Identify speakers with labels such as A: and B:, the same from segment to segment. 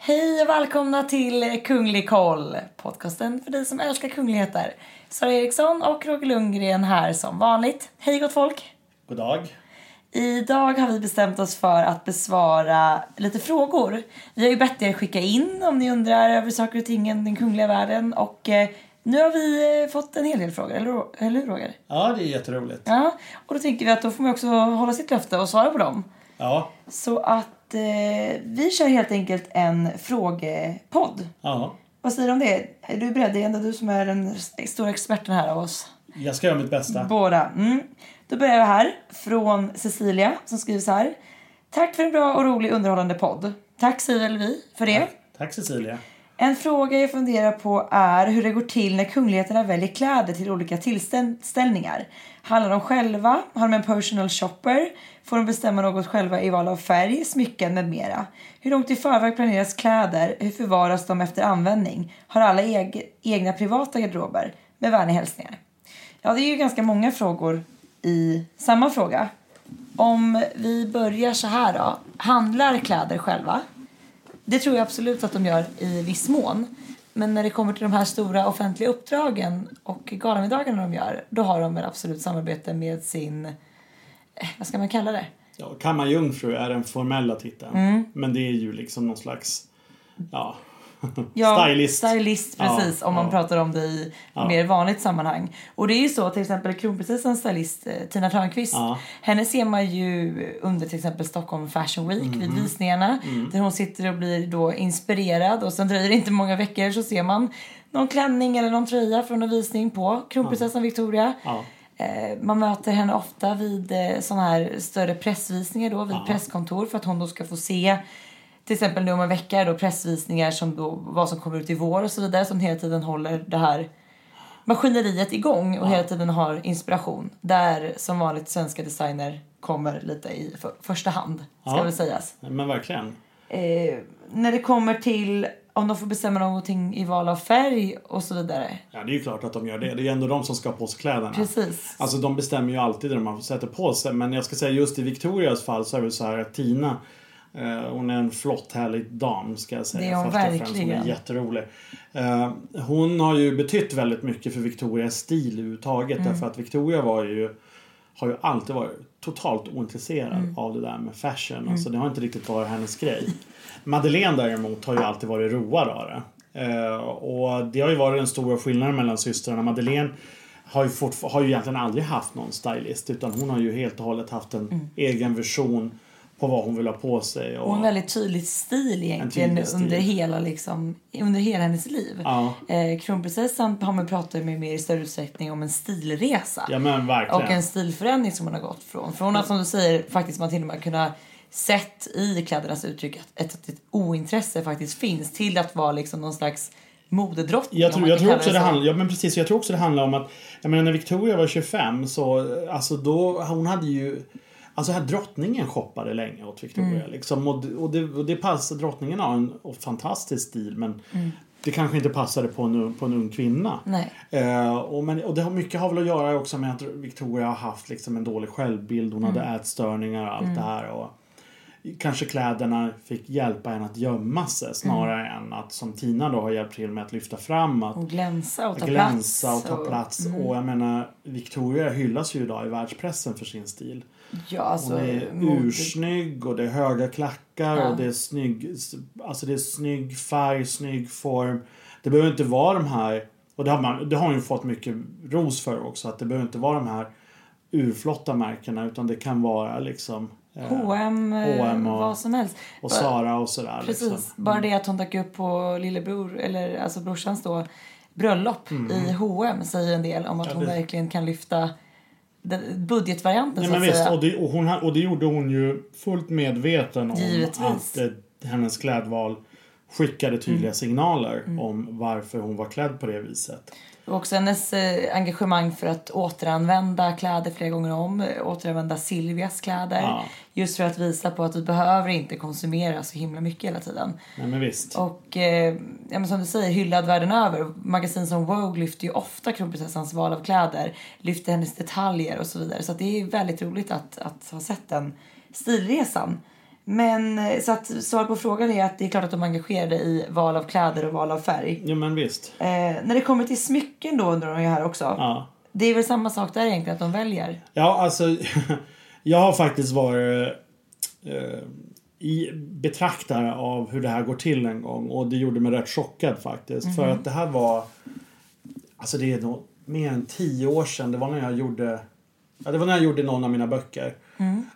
A: Hej och välkomna till Kunglig koll, podcasten för dig som älskar kungligheter. Sara Eriksson och Roger Lundgren här som vanligt. Hej gott folk!
B: God dag.
A: Idag har vi bestämt oss för att besvara lite frågor. Vi har ju bett er skicka in om ni undrar över saker och ting i den kungliga världen och eh, nu har vi eh, fått en hel del frågor, eller, eller hur Roger?
B: Ja, det är jätteroligt.
A: Ja, och då tänker vi att då får man också hålla sitt löfte och svara på dem.
B: Ja.
A: Så att eh, vi kör helt enkelt en frågepodd.
B: ja.
A: Vad säger du om det? Är du beredd? Det är ändå du som är den stora experten här av oss
B: Jag ska göra mitt bästa.
A: båda. Mm. Då börjar vi här från Cecilia som skriver så här. Tack för en bra och rolig underhållande podd. Tack säger väl vi för det.
B: Tack, Tack Cecilia.
A: En fråga jag funderar på är hur det går till när kungligheterna väljer kläder till olika tillställningar. Handlar de själva? Har de en personal shopper? Får de bestämma något själva i val av färg, smycken med mera? Hur långt i förväg planeras kläder? Hur förvaras de efter användning? Har alla eg egna privata garderober? Med vänliga hälsningar. Ja, det är ju ganska många frågor i samma fråga. Om vi börjar så här då. Handlar kläder själva? Det tror jag absolut att de gör i viss mån. Men när det kommer till de här stora offentliga uppdragen och galamiddagarna de gör, då har de väl absolut samarbete med sin, eh, vad ska man kalla det?
B: Ja, Kammarjungfru är den formella titeln.
A: Mm.
B: Men det är ju liksom någon slags, ja,
A: Ja,
B: stylist.
A: Stylist, precis.
B: Ja,
A: om man
B: ja.
A: pratar om det i mer vanligt sammanhang. Och det är ju så, till exempel kronprinsessans stylist eh, Tina Törnqvist. Henne ser man ju under till exempel Stockholm Fashion Week
B: Mhm.
A: vid visningarna.
B: Mm.
A: Där hon sitter och blir då inspirerad. Och sen dröjer det inte många veckor så ser man någon klänning eller någon tröja från en visning på kronprinsessan Victoria. Eh, Man möter henne ofta vid eh, såna här större pressvisningar då, vid presskontor för att hon då ska få se till exempel nu om en vecka är då pressvisningar som då, vad som kommer ut i vår och så vidare som hela tiden håller det här maskineriet igång och hela tiden har inspiration. Där som vanligt svenska designer kommer lite i för, första hand, ska
B: Ja.
A: väl sägas.
B: Men verkligen.
A: Eh, när det kommer till om de får bestämma någonting i val av färg och så vidare.
B: Ja, det är ju klart att de gör det. Det är ju ändå de som ska ha på sig kläderna.
A: Precis.
B: Alltså de bestämmer ju alltid det de sätter på sig. Men jag ska säga just i Victorias fall så är det så här att Tina hon är en flott härlig dam ska jag säga.
A: Det är hon
B: först och främst. Hon
A: verkligen.
B: är jätterolig. Eh, hon har ju betytt väldigt mycket för Victorias stil överhuvudtaget.
A: Mm.
B: Därför att Victoria var ju har ju alltid varit totalt ointresserad
A: Mm.
B: av det där med fashion. Alltså det har inte riktigt varit hennes grej. Madeleine däremot har ju alltid varit road av det. Eh, och det har ju varit den stora skillnaden mellan systrarna. Madeleine har ju, har ju egentligen aldrig haft någon stylist. Utan hon har ju helt och hållet haft en egen version på vad hon vill ha på sig. Och,
A: Och en väldigt tydlig stil egentligen
B: tydlig stil.
A: under hela liksom, under hela hennes liv.
B: Ja.
A: Eh, kronprinsessan har man pratat med mer i större utsträckning om en stilresa.
B: Ja men verkligen.
A: och en stilförändring som hon har gått från. Från att som du säger faktiskt man till och med kunna sett i klädernas uttryck att ett, ett, ett ointresse faktiskt finns till att vara liksom någon slags modedrottning.
B: Jag tror, jag tror också det handlar, ja men precis, jag tror också det handlar om att, jag menar när Victoria var 25 så, alltså då, hon hade ju, alltså här drottningen shoppade länge åt Victoria
A: Mm.
B: liksom och, det- och det, och det passar, drottningen har en fantastisk stil men
A: Mm.
B: det kanske inte passade på en, på en ung kvinna. Eh, och, men, och det har mycket har väl att göra också med att Victoria har haft liksom en dålig självbild. Hon
A: Mm.
B: hade ätstörningar och allt det här. Och, kanske kläderna fick hjälpa en att gömma sig snarare
A: Mm.
B: än att som Tina då har hjälpt till med att lyfta fram att
A: Och glänsa och ta
B: glänsa
A: plats.
B: och ta plats. Och jag menar, Victoria hyllas ju idag i världspressen för sin stil.
A: Ja, alltså.
B: Hon är
A: mod-
B: ursnygg och det är höga klackar
A: Ja.
B: och det är snygg, alltså det är snygg färg, snygg form. Det behöver inte vara de här, och det har, man, det har hon ju fått mycket ros för också, att det behöver inte vara de här urflotta märkena utan det kan vara liksom
A: H&M,
B: H&M och-
A: vad som helst.
B: och Sara och sådär.
A: Precis.
B: Liksom.
A: Bara det att hon dök upp på lillebror, eller alltså brorsans då, bröllop i H&M säger en del om att hon
B: Mm. det-
A: verkligen kan lyfta budgetvarianten
B: Nej,
A: så att
B: visst,
A: säga.
B: och det, och, hon, och det gjorde hon ju fullt medveten om
A: Givetvis.
B: att eh, hennes klädval skickade tydliga
A: Mm.
B: signaler om varför hon var klädd på det viset.
A: Och också hennes eh, engagemang för att återanvända kläder flera gånger om. eh, Återanvända Silvias kläder.
B: Ja.
A: Just för att visa på att vi behöver inte konsumera så himla mycket hela tiden.
B: Nej men visst.
A: Och eh, ja, men som du säger, hyllad världen över. Magasin som Vogue lyfter ju ofta kronprinsessans val av kläder. Lyfter hennes detaljer och så vidare. Så det är väldigt roligt att, att ha sett den stilresan. Men eh, så att svaret på frågan är att det är klart att de är engagerade i val av kläder och val av färg.
B: Ja men visst.
A: Eh, när det kommer till smycken då undrar de ju här också.
B: Ja.
A: Det är väl samma sak där egentligen, att de väljer.
B: Ja, alltså jag har faktiskt varit eh, i betraktare av hur det här går till en gång och det gjorde mig rätt chockad faktiskt. För att det här var, alltså det är nog mer än tio år sedan. Det var när jag gjorde, ja, det var när jag gjorde någon av mina böcker.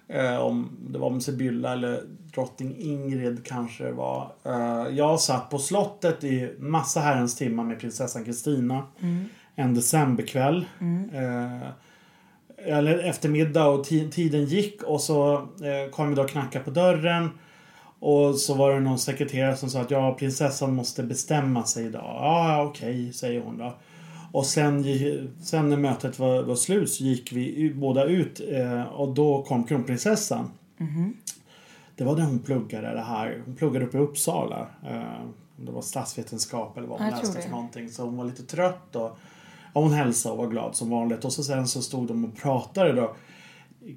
B: Eh, om, det var om Sibylla eller drottning Ingrid kanske det var. Eh, jag satt på slottet i massa herrens timmar med prinsessan Kristina. En decemberkväll. Eh, eller eftermiddag och ti- tiden gick och så kom vi då och knackade på dörren. Och så var det någon sekreterare som sa att ja, prinsessan måste bestämma sig idag. Ja, ja, okej, säger hon då. Och sen, sen när mötet var, var slut så gick vi båda ut eh, och då kom kronprinsessan. Det var när hon pluggade det här. Hon pluggade uppe i Uppsala. Eh, om det var statsvetenskap eller vad hon läste för någonting. Så hon var lite trött och, och hon hälsade och var glad som vanligt. Och så sen så stod de och pratade då.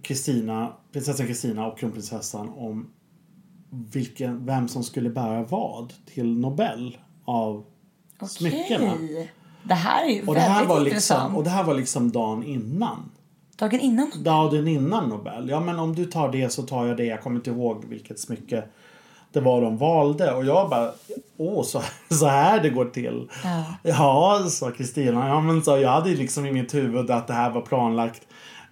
B: Kristina, prinsessan Kristina och kronprinsessan om vilken, vem som skulle bära vad till Nobel av smyckena.
A: Det här är ju
B: Och det,
A: väldigt
B: här var
A: intressant.
B: liksom, och det här var liksom dagen innan.
A: Dagen innan.
B: Dagen innan Nobel. Ja men om du tar det så tar jag det. Jag kommer inte ihåg vilket smycke det var de valde. Och jag bara, åh så, så här det går till.
A: Ja.
B: Ja, sa Kristina. Ja men så jag hade liksom i mitt huvud att det här var planlagt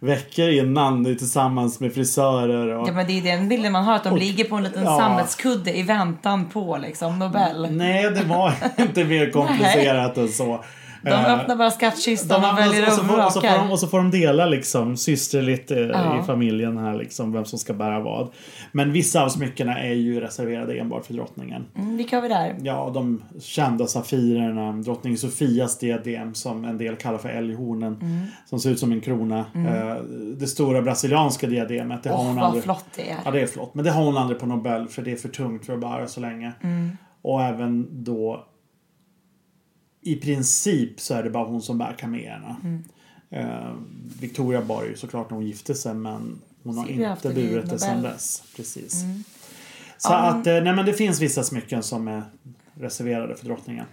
B: veckor innan tillsammans med frisörer och...
A: Ja men det är den bilden man har, att de ligger på en liten
B: ja.
A: sammetskudde i väntan på liksom Nobel.
B: Nej, det var inte mer komplicerat än så.
A: De
B: Eh,
A: öppnar bara skattkistan och väljer
B: och, så
A: och
B: får, och, så de,
A: vrakar.
B: och så får de dela liksom systerligt eh,
A: Ja.
B: i familjen här liksom vem som ska bära vad. Men vissa av smyckena är ju reserverade enbart för drottningen.
A: Mm, vilka har vi där?
B: Ja, de kända safirerna, drottning Sofias diadem som en del kallar för älghornen.
A: Mm.
B: Som ser ut som en krona. Eh, det stora brasilianska diademet, det har
A: Åh
B: hon
A: vad
B: aldrig...
A: flott det är.
B: Ja, det är flott. Men det har hon aldrig på Nobel för det är för tungt för att bära så länge.
A: Mm.
B: Och även då i princip så är det bara hon som bär kamelerna.
A: Mm.
B: Eh, Victoria bar ju såklart när hon gifte sig men hon har
A: Silvia
B: inte burit det sedan.
A: Mm.
B: dess. Precis. Så att, eh, nej men det finns vissa smycken som är reserverade för drottningen.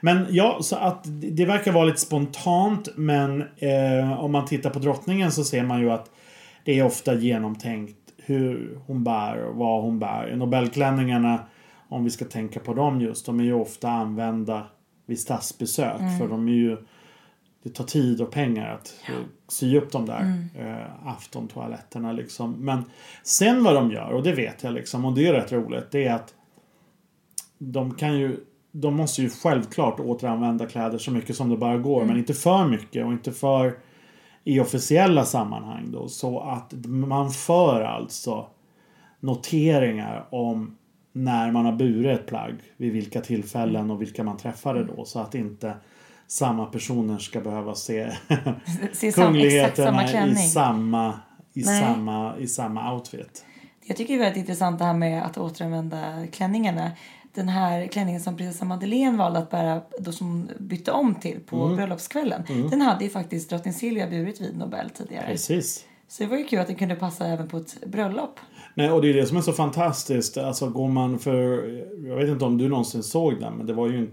B: Men ja, så att det det verkar vara lite spontant men eh, om man tittar på drottningen så ser man ju att det är ofta genomtänkt hur hon bär och vad hon bär. Nobelklänningarna, om vi ska tänka på dem just, de är ju ofta använda vid statsbesök. För de är ju det tar tid och pengar att eh, sy upp de där eh, aftontoaletterna liksom. Men sen vad de gör, och det vet jag liksom, och det är rätt roligt, det är att de kan ju de måste ju självklart återanvända kläder så mycket som det bara går, men inte för mycket och inte för i officiella sammanhang då. Så att man för alltså noteringar om när man har burit ett plagg, vid vilka tillfällen och vilka man träffade då. Så att inte samma personer ska behöva se
A: Se exakt samma
B: kungligheterna i
A: klänning.
B: samma, i,
A: Nej.
B: samma, i samma outfit.
A: Jag tycker det är väldigt intressant det här med att återanvända klänningarna. Den här klänningen som prinsessan Madeleine valde att bära, då som hon bytte om till på
B: Mm.
A: bröllopskvällen. Den hade ju faktiskt drottning Silvia burit vid Nobel tidigare.
B: Precis.
A: Så det var ju kul att den kunde passa även på ett bröllop.
B: Nej, och det är det som är så fantastiskt. Alltså går man för... Jag vet inte om du någonsin såg den, men det var ju en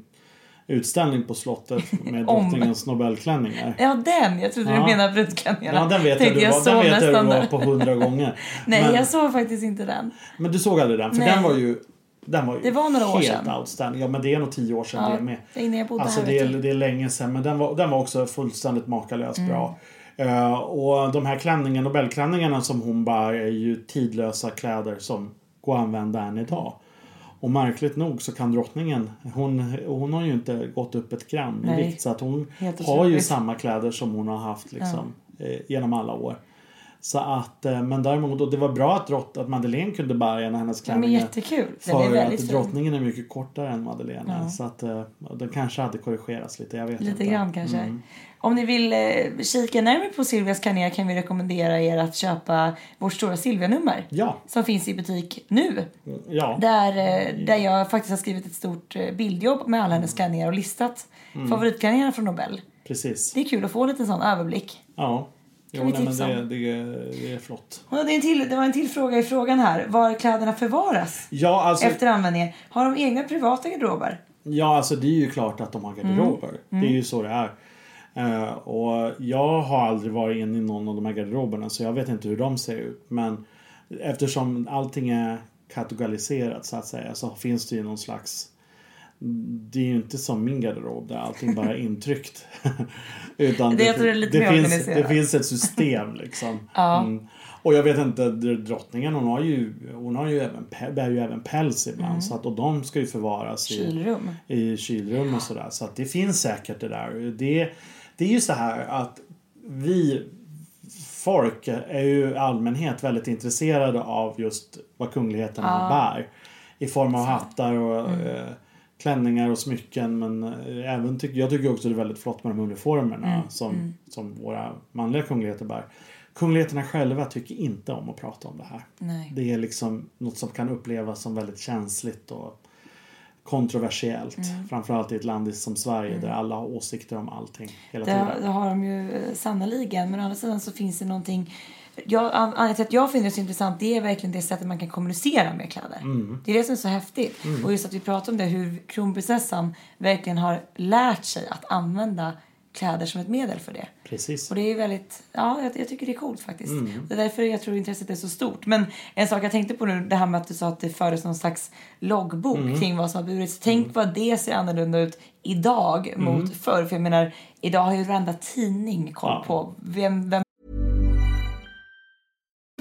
B: utställning på slottet med drottningens Nobelklänningar.
A: Ja, den! Jag trodde
B: Ja.
A: du menade brudklänningarna.
B: Ja, den vet jag du var, den vet jag du var på hundra gånger.
A: Nej,
B: men,
A: jag såg faktiskt inte den.
B: men du såg aldrig den? För
A: Nej.
B: den var ju... Den var ju
A: Det var några år
B: helt
A: sedan.
B: outstanding. Ja, men det är nog tio år sedan
A: Ja,
B: det är med.
A: det är innan jag bodde
B: Alltså
A: här.
B: det är,
A: du.
B: det är länge sedan men den var, den var också fullständigt makalöst
A: Mm.
B: bra. Eh, och de här klänningarna, Nobelklänningarna som hon bär är ju tidlösa kläder som går att använda än idag. Och märkligt nog så kan drottningen, hon, hon har ju inte gått upp ett gram i vikt så att hon har ju samma kläder som hon har haft liksom, eh, genom alla år. Så att, eh, men däremot, och det var bra att, drott, att Madeleine kunde bära en av hennes
A: är
B: klänningar.
A: jättekul. Den är
B: För
A: väldigt
B: att drottningen är mycket kortare än Madeleine.
A: Ja.
B: Så att eh, den kanske hade korrigerats lite. Jag vet
A: Lite
B: inte.
A: grann kanske.
B: Mm.
A: Om ni vill eh, kika närmare på Silvias klänningar kan vi rekommendera er att köpa vårt stora Silvia-nummer.
B: Ja.
A: Som finns i butik nu.
B: Ja.
A: Där, eh, där jag faktiskt har skrivit ett stort bildjobb med alla hennes klänningar och listat
B: Mm.
A: favoritklänningarna från Nobel.
B: Precis.
A: Det är kul att få lite sån överblick.
B: Ja. Jo,
A: vi
B: nej, men det, det, det är flott.
A: Och det, är en till, det var en till fråga i frågan här. Var kläderna förvaras
B: Ja, alltså,
A: efter användningen. Har de egna privata garderober?
B: ja, alltså det är ju klart att de har garderober.
A: Mm.
B: Det är ju så det är. Eh, och jag har aldrig varit inne i någon av de här garderoberna så jag vet inte hur de ser ut. Men eftersom allting är kategoriserat så att säga så finns det ju någon slags det är ju inte som min garderob där allting bara är intryckt. Utan
A: Det- det mer
B: finns, det finns ett system liksom.
A: Ja.
B: Mm. Och jag vet inte, drottningen hon har ju, hon har ju även, bär ju även päls ibland. Så att, och de ska ju förvaras i,
A: Kylrum.
B: i kylrum och sådär. Så att det finns säkert det där. Det, det är ju så här att vi folk är ju i allmänhet väldigt intresserade av just vad kungligheterna bär. I form av hattar och eh, klänningar och smycken. Men eh, även tyck, jag tycker också det är väldigt flott med de uniformerna som, som våra manliga kungligheter bär. Kungligheterna själva tycker inte om att prata om det här.
A: Nej.
B: Det är liksom något som kan upplevas som väldigt känsligt och kontroversiellt.
A: Mm.
B: Framförallt i ett land som Sverige där alla har åsikter om allting hela
A: Det,
B: tiden.
A: det har de ju eh, sannoliken. Men å andra sidan så finns det någonting... Jag, an- anledningen till att jag finner det så intressant det är verkligen det sättet man kan kommunicera med kläder.
B: Mm.
A: Det är det som är så häftigt. Och just att vi pratar om det, hur kronprinsessan verkligen har lärt sig att använda kläder som ett medel för det.
B: Precis.
A: Och det är väldigt, ja jag, jag tycker det är coolt faktiskt.
B: Mm.
A: Det är därför jag tror intresset är så stort. Men en sak jag tänkte på nu, det här med att du sa att det fördes någon slags loggbok
B: Mm.
A: kring vad som har burits. Tänk vad det ser annorlunda ut idag
B: Mm.
A: mot förr. För jag menar, idag har ju varenda tidning koll
B: Ja.
A: på vem, vem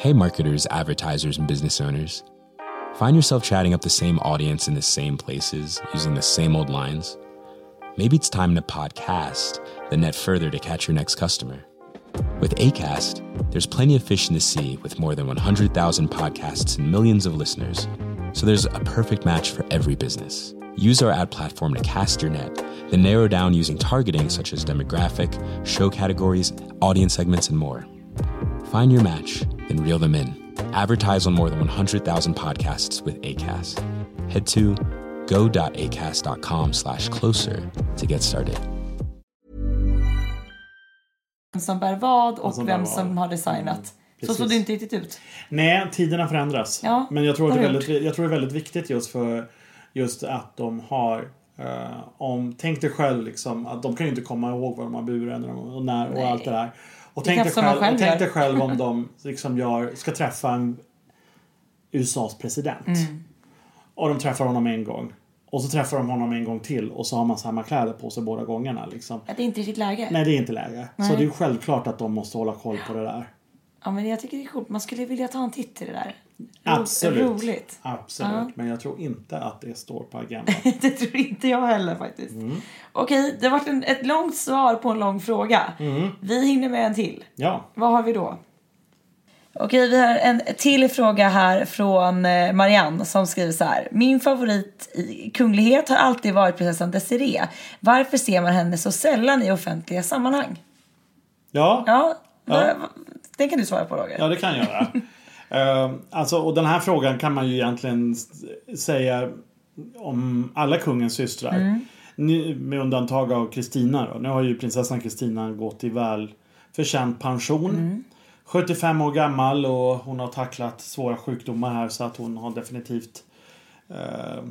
C: Hey, marketers, advertisers, and business owners. Find yourself chatting up the same audience in the same places using the same old lines? Maybe it's time to podcast, then net further to catch your next customer. With ACAST, there's plenty of fish in the sea with more than 100,000 podcasts and millions of listeners. So there's a perfect match for every business. Use our ad platform to cast your net, then narrow down using targeting such as demographic, show categories, audience segments, and more. Find your match, then reel them in. Advertise on more than 100,000 podcasts with ACAST. Head to go.acast.com slash closer to get started.
A: som bär vad och
B: som
A: vem
B: vad.
A: som har designat. så
B: precis.
A: såg det inte riktigt ut.
B: Nej, tiderna förändras.
A: Ja,
B: Men jag tror, att
A: det
B: är väldigt, jag tror det är väldigt viktigt just för just att de har eh, om, tänk dig själv liksom att de kan ju inte komma ihåg vad de har burit och när och
A: Nej.
B: allt det där. Och tänk dig själv,
A: själv
B: och tänk dig själv om de liksom gör, ska träffa en USAs president.
A: Mm.
B: Och de träffar honom en gång. Och så träffar de honom en gång till och så har man samma kläder på sig båda gångerna. Liksom.
A: Det inte är riktigt läge.
B: Nej, det är inte läge. Så
A: Nej.
B: det är självklart att de måste hålla koll på det där.
A: Ja, men jag tycker det är coolt. Man skulle vilja ta en titt i det där.
B: Absolut.
A: Roligt.
B: Absolut.
A: Ja.
B: Men jag tror inte att det står på agendan.
A: det tror inte jag heller faktiskt.
B: Mm.
A: Okej, det har varit en, ett långt svar på en lång fråga.
B: Mm.
A: Vi hinner med en till.
B: Ja.
A: Vad har vi då? Okej, vi har en till fråga här från eh, Marianne som skriver så här. Min favorit i kunglighet har alltid varit prinsessan Desiree. Varför ser man henne så sällan i offentliga sammanhang?
B: Ja.
A: Ja,
B: Ja.
A: Det kan du svara på Roger.
B: Ja, det kan jag göra. Eh, alltså, och den här frågan kan man ju egentligen säga om alla kungens systrar.
A: Mm.
B: Nu, med undantag av Kristina då. Nu har ju prinsessan Kristina gått i väl förtjänt pension.
A: Mm.
B: 75 år gammal och hon har tacklat svåra sjukdomar här så att hon har definitivt eh,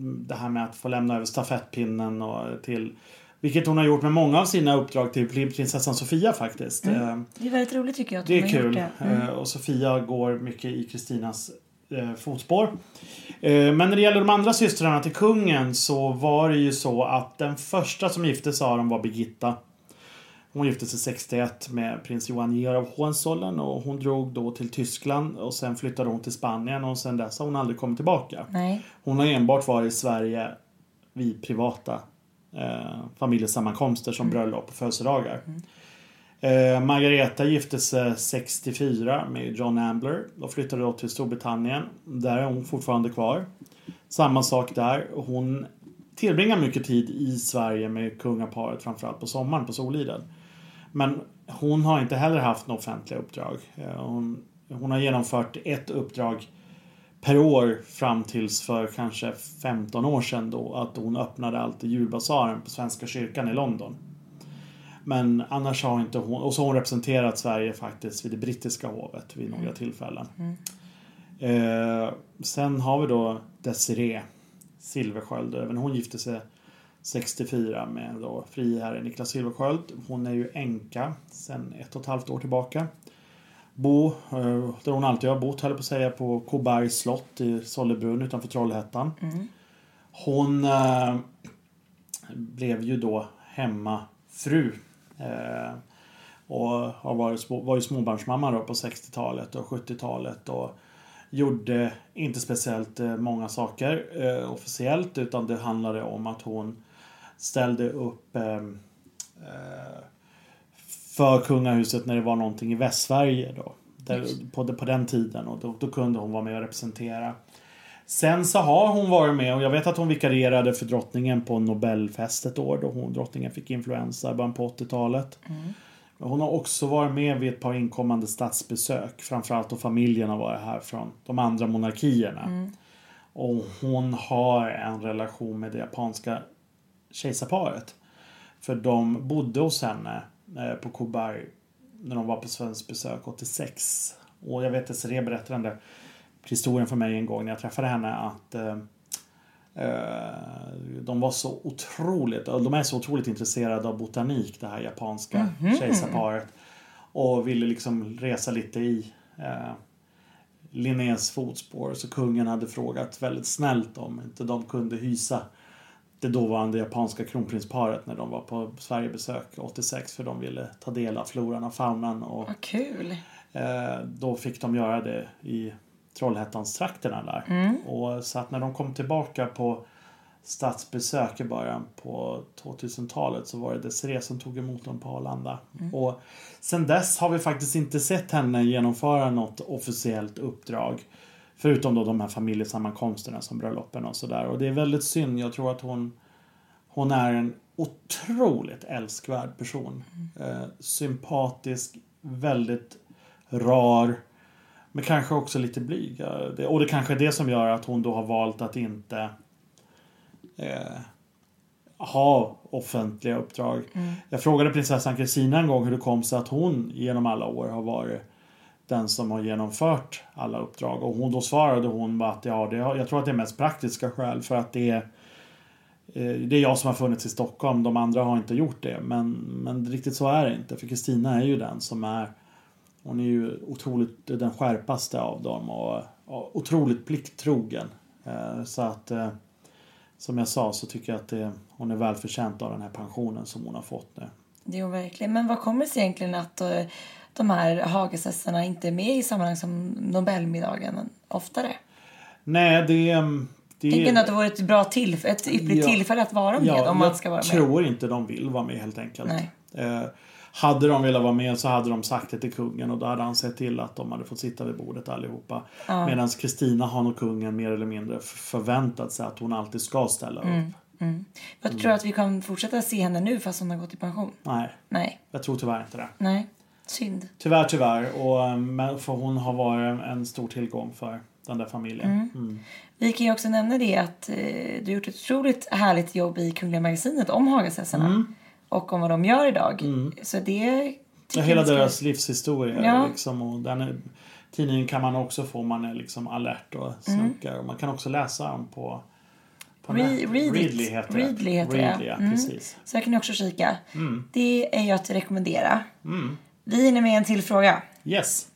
B: det här med att få lämna över stafettpinnen och till vilket hon har gjort med många av sina uppdrag till prinsessan Sofia faktiskt. Eh,
A: Det är väldigt roligt tycker jag. Att
B: det är kul.
A: det. Mm.
B: Eh, Och Sofia går mycket i Kristinas eh, fotspår. Men när det gäller de andra systrarna till kungen så var det ju så att den första som gifte sig av dem var Birgitta. Hon gifte sig 61 med prins Johan Georg av Hohenzollern och hon drog då till Tyskland och sen flyttade hon till Spanien och sen dess har hon aldrig kommit tillbaka.
A: Nej.
B: Hon har enbart varit i Sverige vid privata eh, familjesammankomster som bröllop och födelsedagar. Eh, Margareta gifte sig 64 med John Ambler och flyttade då till Storbritannien. Där är hon fortfarande kvar. Samma sak där. Hon tillbringar mycket tid i Sverige med kungaparet framförallt på sommaren på Soliden. Men hon har inte heller haft några offentliga uppdrag. Eh, Hon, hon har genomfört ett uppdrag per år fram tills för kanske 15 år sedan då att hon öppnade alltid julbasaren på Svenska kyrkan i London. Men annars har inte hon, och så har hon representerat Sverige faktiskt vid det brittiska hovet vid några tillfällen. Eh, sen har vi då Desiree Silversköld. Även hon gifte sig 64 med då friherre Niklas Silversköld. Hon är ju änka sedan ett och ett halvt år tillbaka. Bo, eh, där hon alltid har bott, höll på att säga, på Kobergs slott i Sollebrunn utanför Trollhättan. Hon eh, blev ju då hemmafru. Eh, och har varit, var ju småbarnsmamma då på 60-talet och 70-talet. Och gjorde inte speciellt eh, många saker eh, officiellt utan det handlade om att hon ställde upp eh, för kungahuset när det var någonting i Västsverige då. Där, på, på den tiden och då, då kunde hon vara med och representera. Sen så har hon varit med och jag vet att hon vikarierade för drottningen på Nobelfest ett år då hon, drottningen fick influensa i början på 80-talet. Hon har också varit med vid ett par inkommande statsbesök. Framförallt då familjen har varit här från de andra monarkierna. Och hon har en relation med det japanska kejsarparet. För de bodde hos henne på Koberg när de var på svenskt besök 86. Och jag vet att Desirée berättade den där historien för mig en gång när jag träffade henne att eh, eh, de var så otroligt, de är så otroligt intresserade av botanik det här japanska kejsarparet. Och ville liksom resa lite i eh, Linnés fotspår. Så kungen hade frågat väldigt snällt om inte de kunde hysa det dåvarande japanska kronprinsparet när de var på Sverigebesök 86 för de ville ta del av floran och faunan. Och,
A: Vad kul.
B: eh, då fick de göra det i Trollhättans-trakterna där. Och så att när de kom tillbaka på statsbesök i början på 2000-talet så var det Desiree som tog emot dem på Arlanda. Och sen dess har vi faktiskt inte sett henne genomföra något officiellt uppdrag. Förutom då de här familjesammankomsterna som bröllopen och sådär. Och det är väldigt synd. Jag tror att hon, hon är en otroligt älskvärd person. Eh, sympatisk, väldigt rar. Men kanske också lite blyg. Och det kanske är det som gör att hon då har valt att inte eh, ha offentliga uppdrag. Jag frågade prinsessan Kristina en gång hur det kom sig att hon genom alla år har varit den som har genomfört alla uppdrag. Och hon, då svarade hon bara att ja, det, jag tror att det är mest praktiska skäl för att det är eh, det är jag som har funnits i Stockholm, de andra har inte gjort det. Men, men riktigt så är det inte. För Kristina är ju den som är hon är ju otroligt den skärpaste av dem och, och otroligt plikttrogen. Eh, så att eh, som jag sa så tycker jag att det, hon är välförtjänt av den här pensionen som hon har fått nu.
A: Det är hon verkligen. Men vad kommer det sig egentligen att uh, de här Hagesessarna inte är med i sammanhang som Nobelmiddagen oftare?
B: Nej, det... det
A: Tänker ni att det vore ett bra tillfälle, ett ypperligt
B: Ja.
A: tillfälle att vara med
B: ja,
A: om man ska vara
B: Jag
A: med?
B: tror inte de vill vara med helt enkelt.
A: Nej.
B: Eh, hade de velat vara med så hade de sagt det till kungen och då hade han sett till att de hade fått sitta vid bordet allihopa.
A: Ja.
B: Medan Kristina har nog kungen mer eller mindre förväntat sig att hon alltid ska ställa upp.
A: Mm, mm. Jag tror att vi kan fortsätta se henne nu fast hon har gått i pension.
B: Nej,
A: Nej,
B: jag tror tyvärr inte det.
A: nej. Synd.
B: Tyvärr, tyvärr. Och, eh, men för hon har varit en, stor tillgång för den där familjen.
A: Mm.
B: Mm.
A: Vi kan ju också nämna det att eh, du har gjort ett otroligt härligt jobb i Kungliga Magasinet om Hagasessarna.
B: Mm.
A: Och om vad de gör idag. Så det
B: Ja, hela
A: ska-
B: deras livshistoria.
A: Ja.
B: Liksom, och den är, tidningen kan man också få om man är liksom alert och snookar. Och Man kan också läsa dem på,
A: Mm. Re- read.
B: Readly heter.
A: Readly heter det,
B: Readly, ja.
A: mm.
B: Precis.
A: Så här kan ni också kika.
B: Mm.
A: Det är jag att rekommendera.
B: Mm.
A: Vi hinner med en till fråga.
B: Yes.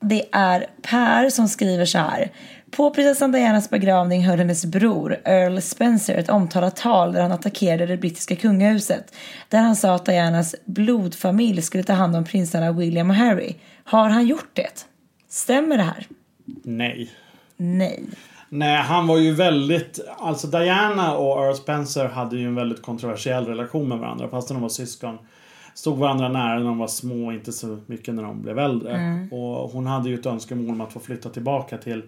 A: Det är Per som skriver så här. På prinsessan Dianas begravning höll hennes bror Earl Spencer ett omtalat tal där han attackerade det brittiska kungahuset. Där han sa att Dianas blodfamilj skulle ta hand om prinsarna William och Harry. Har han gjort det? Stämmer det här?
B: Nej.
A: Nej.
B: Nej, han var ju väldigt... Alltså Diana och Earl Spencer hade ju en väldigt kontroversiell relation med varandra fast de var syskon. Stod varandra nära när de var små, inte så mycket när de blev äldre.
A: Mm.
B: Och hon hade ju ett önskemål om att få flytta tillbaka till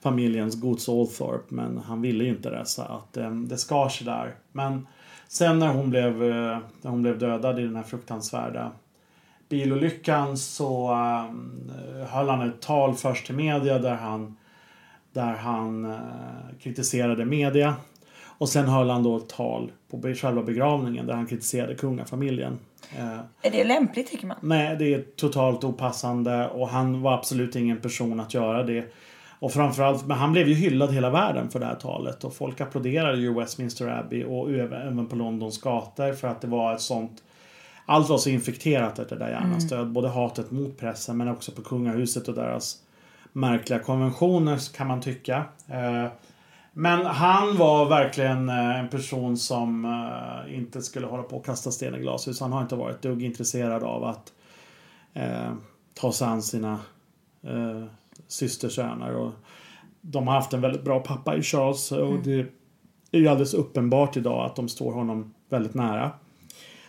B: familjens gods Althorpe. Men han ville ju inte det så att eh, det skar sig där. Men sen när hon blev, eh, när hon blev dödad i den här fruktansvärda bilolyckan så eh, höll han ett tal först till media där han där han eh, kritiserade media. Och sen höll han då ett tal på själva begravningen där han kritiserade kungafamiljen. Eh,
A: Är det lämpligt tycker man?
B: nej, det är totalt opassande och han var absolut ingen person att göra det. Och framförallt, men han blev ju hyllad hela världen för det här talet och folk applåderade ju Westminster Abbey och även på Londons gator för att det var ett sånt allt var så infekterat efter Dianas
A: Mm.
B: död. Både hatet mot pressen men också på kungahuset och deras märkliga konventioner kan man tycka. Men han var verkligen eh, en person som eh, inte skulle hålla på och kasta sten i glashus. Han har inte varit dugg intresserad av att eh, ta sig an sina eh, systersöner. Och de har haft en väldigt bra pappa i Charles och det är ju alldeles uppenbart idag att de står honom väldigt nära.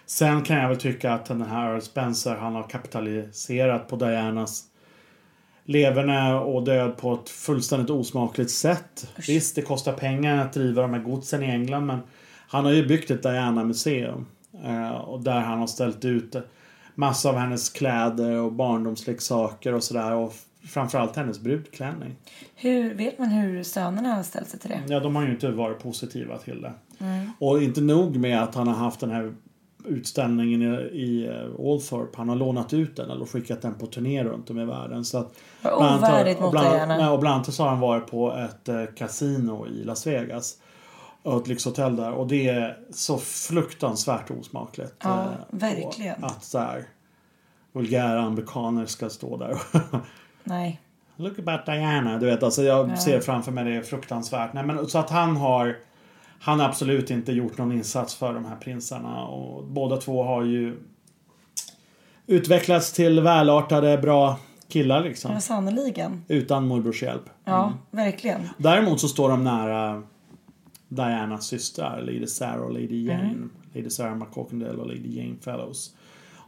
B: Sen kan jag väl tycka att den här Earl Spencer han har kapitaliserat på Dianas leverne och död på ett fullständigt osmakligt sätt. Visst, det kostar pengar att driva de här godsen i England men han har ju byggt ett Diana-museum. Eh, och där han har ställt ut massa av hennes kläder och barndomsleksaker och sådär. Och framförallt hennes brudklänning.
A: Hur vet man hur sönerna har ställt sig till det?
B: Ja, de har ju inte varit positiva till det.
A: Mm.
B: Och inte nog med att han har haft den här utställningen i, i eh, Althorpe. Han har lånat ut den eller skickat den på turné runt om i världen. Så att,
A: ovärdigt
B: och
A: mot
B: bland, nej, och bland annat så har han varit på ett eh, kasino i Las Vegas. Och ett lyxhotell där. Och det är så fruktansvärt osmakligt.
A: Ja,
B: eh,
A: verkligen.
B: Att så här, vulgära amerikaner ska stå där.
A: Nej.
B: Look about Diana. Du vet, alltså jag
A: Ja.
B: ser framför mig det är fruktansvärt. Nej, men, så att han har han har absolut inte gjort någon insats för de här prinsarna. Och båda två har ju utvecklats till välartade, bra killar liksom.
A: Ja, sannoliken.
B: Utan morbrors hjälp.
A: Ja, verkligen.
B: Däremot så står de nära Dianas systrar, Lady Sarah och Lady Jane.
A: Mm.
B: Lady Sarah McCockendale och Lady Jane Fellows.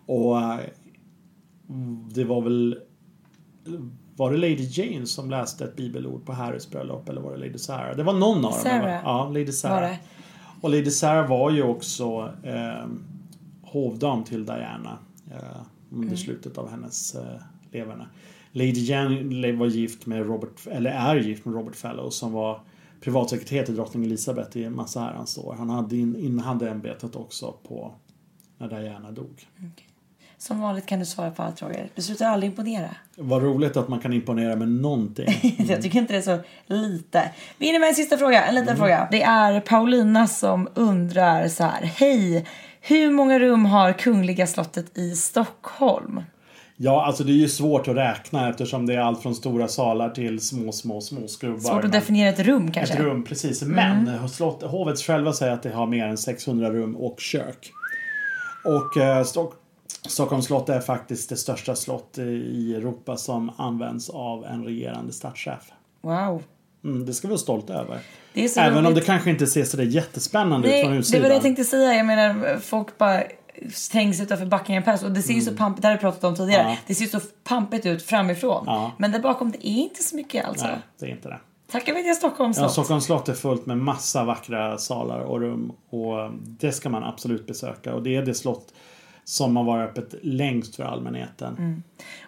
B: Och eh, det var väl... Var det Lady Jane som läste ett bibelord på Harrys bröllop eller var det Lady Sarah? Det var någon av dem.
A: Sarah.
B: Ja, Lady
A: Var
B: Sarah.
A: det?
B: Och Lady Sarah var ju också eh, hovdam till Diana eh, under
A: Mm.
B: slutet av hennes eh, leverne. Lady Jane var gift med Robert, eller är gift med Robert Fellows som var privatsekreterare till drottning Elizabeth i en massa herrans år. Han hade in, innehade ämbetet också på när Diana dog.
A: Som vanligt kan du svara på allt Roger. Du slutar aldrig imponera.
B: Vad roligt att man kan imponera med någonting.
A: Jag tycker inte det är så lite. Vi hinner med en sista fråga, en liten fråga. Det är Paulina som undrar så här. Hej! Hur många rum har Kungliga slottet i Stockholm?
B: Ja, alltså det är ju svårt att räkna eftersom det är allt från stora salar till små, små, små skrubbar.
A: Svårt att definiera ett rum kanske?
B: Ett rum, precis. Men slott, hovet själva säger att det har mer än 600 rum och kök. Och eh, Stock, Stockholms slott är faktiskt det största slott i Europa som används av en regerande statschef.
A: Wow.
B: Mm, det ska vi vara stolta över.
A: Det
B: Även om
A: roligt.
B: det kanske inte ser så där jättespännande ut
A: Nej,
B: från
A: det
B: utsidan.
A: var det jag tänkte säga. Jag menar, folk bara stängs utanför Buckingham Palace och det ser ju så pampigt, det har jag pratat om tidigare.
B: Mm. Ja.
A: Det ser ju så pampigt ut framifrån.
B: Ja.
A: Men där bakom det är inte så mycket alltså.
B: Nej, det är inte det.
A: Tackar vi till Stockholms
B: Ja,
A: slott.
B: Stockholms slott är fullt med massa vackra salar och rum. Och det ska man absolut besöka. Och det är det slott som har varit öppet längst för allmänheten.
A: Mm.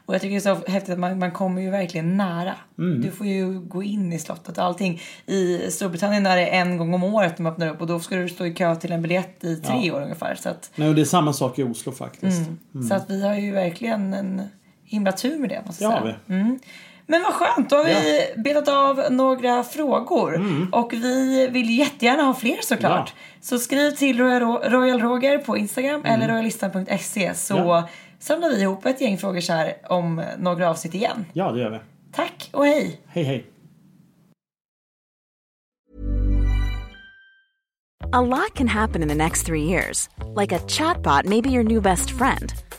A: Och jag tycker det är så häftigt att man, man kommer ju verkligen nära.
B: Mm.
A: Du får ju gå in i slottet och allting. I Storbritannien är det en gång om året de öppnar upp och då ska du stå i kö till en biljett i tre
B: Ja.
A: år ungefär. Så att,
B: Nej, och det är samma sak i Oslo faktiskt.
A: så att vi har ju verkligen en himla tur med det måste jag säga.
B: vi.
A: Mm. Men vad skönt, då har vi betat av några frågor.
B: Mm.
A: Och vi vill jättegärna ha fler såklart. Så skriv till Royal, Roger på Instagram eller royalistan.se så
B: Mm. Ja.
A: samlar vi ihop ett gäng frågor så här om några avsnitt igen.
B: Ja, det gör vi.
A: Tack och hej!
B: Hej, hej.
D: A lot can happen in the next three years. Like a chatbot may be your new best friend.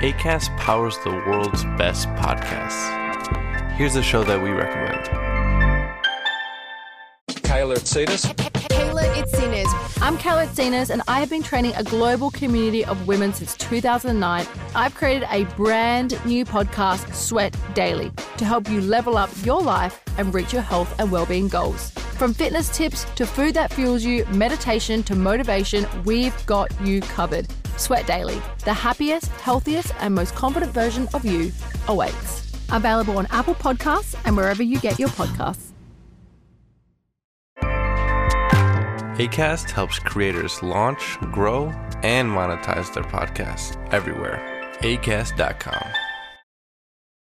E: ACAST powers the world's best podcasts. Here's a show that we recommend.
F: Kayla Cetus.
G: Kayla Itzinas. I'm Kayla Itzinas, and I have been training a global community of women since 2009. I've created a brand new podcast, Sweat Daily, to help you level up your life and reach your health and well-being goals. From fitness tips to food that fuels you, meditation to motivation, we've got you covered. Sweat Daily, the happiest, healthiest, and most confident version of you awaits. Available on Apple Podcasts and wherever you get your podcasts.
E: ACAST helps creators launch, grow, and monetize their podcasts everywhere. ACAST.com.